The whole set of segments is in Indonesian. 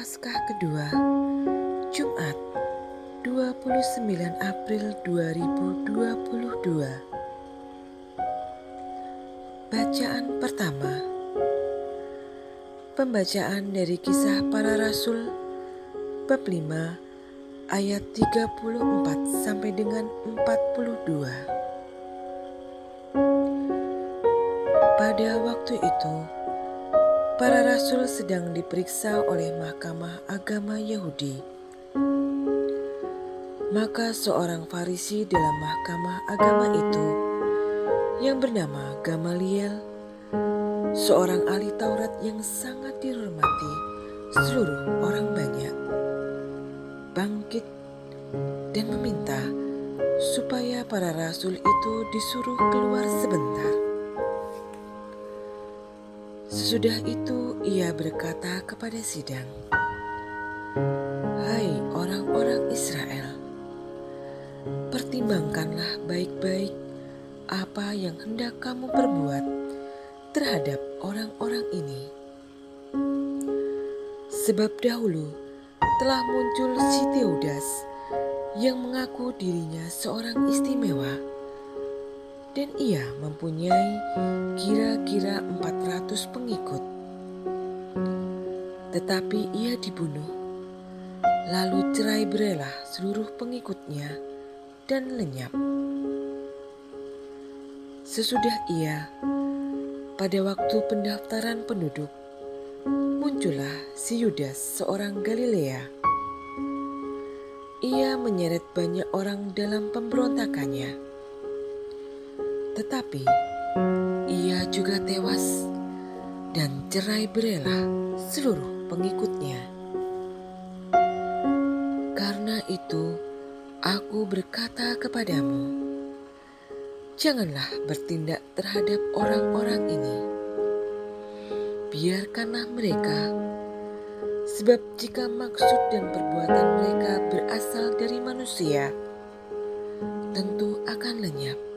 Paskah kedua, Jumat 29 April 2022. Bacaan pertama. Pembacaan dari Kisah Para Rasul bab 5 ayat 34 sampai dengan 42. Pada waktu itu, para rasul sedang diperiksa oleh Mahkamah Agama Yahudi. Maka seorang Farisi dalam Mahkamah Agama itu, yang bernama Gamaliel, seorang ahli Taurat yang sangat dihormati seluruh orang banyak, bangkit dan meminta supaya para rasul itu disuruh keluar sebentar. Sesudah itu ia berkata kepada sidang, Hai orang-orang Israel, pertimbangkanlah baik-baik apa yang hendak kamu perbuat terhadap orang-orang ini. Sebab dahulu telah muncul si Teudas yang mengaku dirinya seorang istimewa dan ia mempunyai kira-kira 400 pengikut. Tetapi ia dibunuh, lalu cerai berelah seluruh pengikutnya dan lenyap. Sesudah ia, pada waktu pendaftaran penduduk, muncullah si Yudas seorang Galilea. Ia menyeret banyak orang dalam pemberontakannya tetapi ia juga tewas dan cerai berelah seluruh pengikutnya. Karena itu, aku berkata kepadamu, janganlah bertindak terhadap orang-orang ini. Biarkanlah mereka, sebab jika maksud dan perbuatan mereka berasal dari manusia, tentu akan lenyap.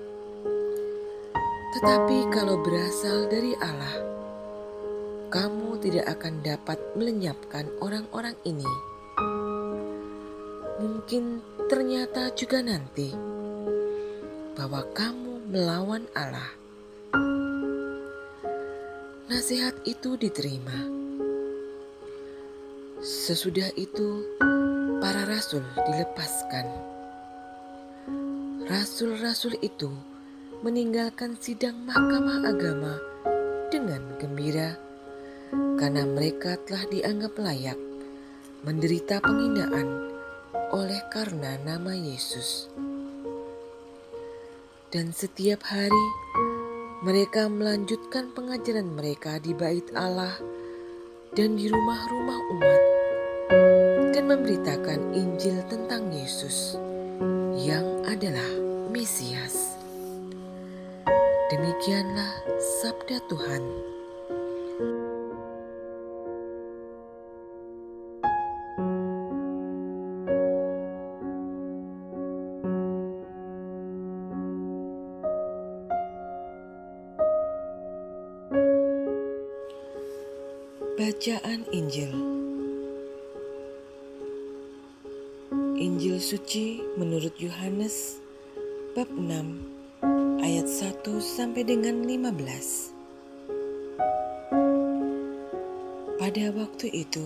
Tetapi kalau berasal dari Allah, kamu tidak akan dapat melenyapkan orang-orang ini. Mungkin ternyata juga nanti bahwa kamu melawan Allah. Nasihat itu diterima. Sesudah itu, para rasul dilepaskan. Rasul-rasul itu meninggalkan sidang mahkamah agama dengan gembira karena mereka telah dianggap layak menderita penghinaan oleh karena nama Yesus. Dan setiap hari mereka melanjutkan pengajaran mereka di bait Allah dan di rumah-rumah umat dan memberitakan Injil tentang Yesus yang adalah Mesias. Demikianlah sabda Tuhan. Bacaan Injil Injil suci menurut Yohanes bab 6 ayat 1 sampai dengan 15. Pada waktu itu,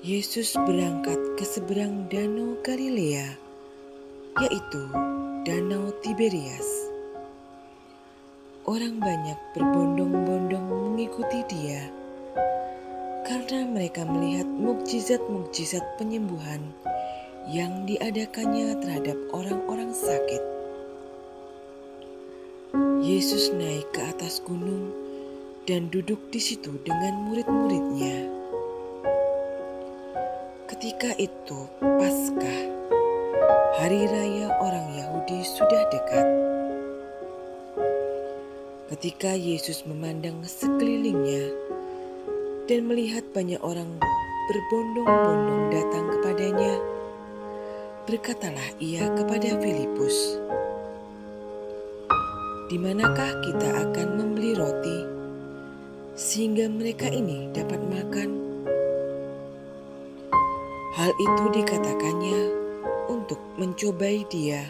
Yesus berangkat ke seberang danau Galilea, yaitu Danau Tiberias. Orang banyak berbondong-bondong mengikuti dia karena mereka melihat mukjizat-mukjizat penyembuhan yang diadakannya terhadap orang-orang sakit. Yesus naik ke atas gunung dan duduk di situ dengan murid-muridnya. Ketika itu, Paskah, hari raya orang Yahudi sudah dekat. Ketika Yesus memandang sekelilingnya dan melihat banyak orang berbondong-bondong datang kepadanya, berkatalah ia kepada Filipus, di manakah kita akan membeli roti sehingga mereka ini dapat makan? Hal itu dikatakannya untuk mencobai dia,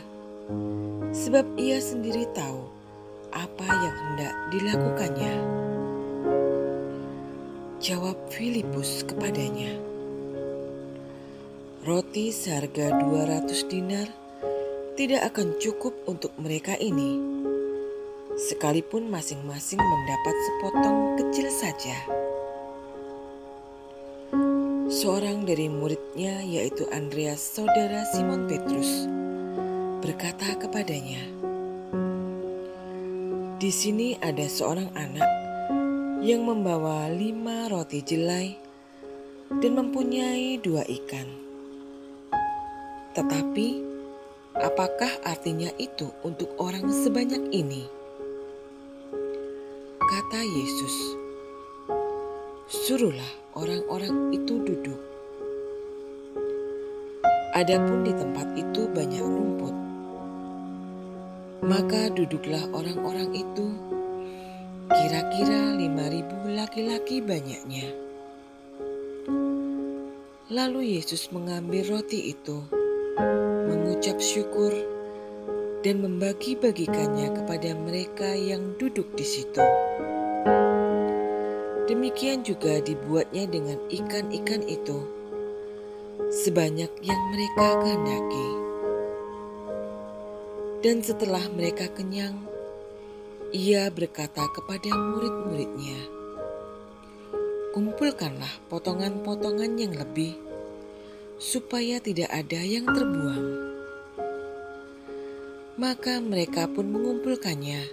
sebab ia sendiri tahu apa yang hendak dilakukannya. Jawab Filipus kepadanya, Roti seharga 200 dinar tidak akan cukup untuk mereka ini, sekalipun masing-masing mendapat sepotong kecil saja seorang dari muridnya yaitu Andreas saudara Simon Petrus berkata kepadanya, "Di sini ada seorang anak yang membawa lima roti jelai dan mempunyai dua ikan. Tetapi, apakah artinya itu untuk orang sebanyak ini?" Kata Yesus, "Suruhlah orang-orang itu duduk. Adapun di tempat itu banyak rumput. Maka duduklah orang-orang itu, kira-kira lima ribu laki-laki banyaknya. Lalu Yesus mengambil roti itu, mengucap syukur, dan membagi-bagikannya kepada mereka yang duduk di situ. Demikian juga dibuatnya dengan ikan-ikan itu, sebanyak yang mereka kehendaki. Dan setelah mereka kenyang, ia berkata kepada murid-muridnya, "Kumpulkanlah potongan-potongan yang lebih, supaya tidak ada yang terbuang." Maka mereka pun mengumpulkannya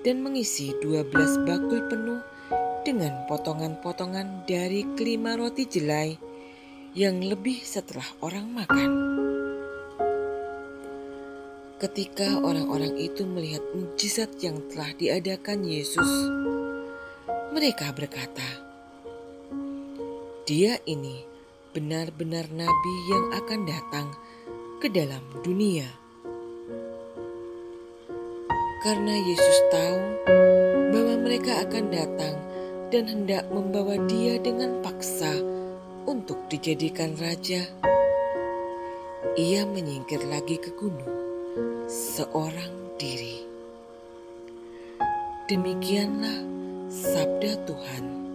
dan mengisi dua belas bakul penuh dengan potongan-potongan dari kelima roti jelai yang lebih setelah orang makan. Ketika orang-orang itu melihat mujizat yang telah diadakan Yesus, mereka berkata, "Dia ini benar-benar nabi yang akan datang ke dalam dunia." Karena Yesus tahu bahwa mereka akan datang dan hendak membawa dia dengan paksa untuk dijadikan raja, ia menyingkir lagi ke gunung seorang diri. Demikianlah sabda Tuhan.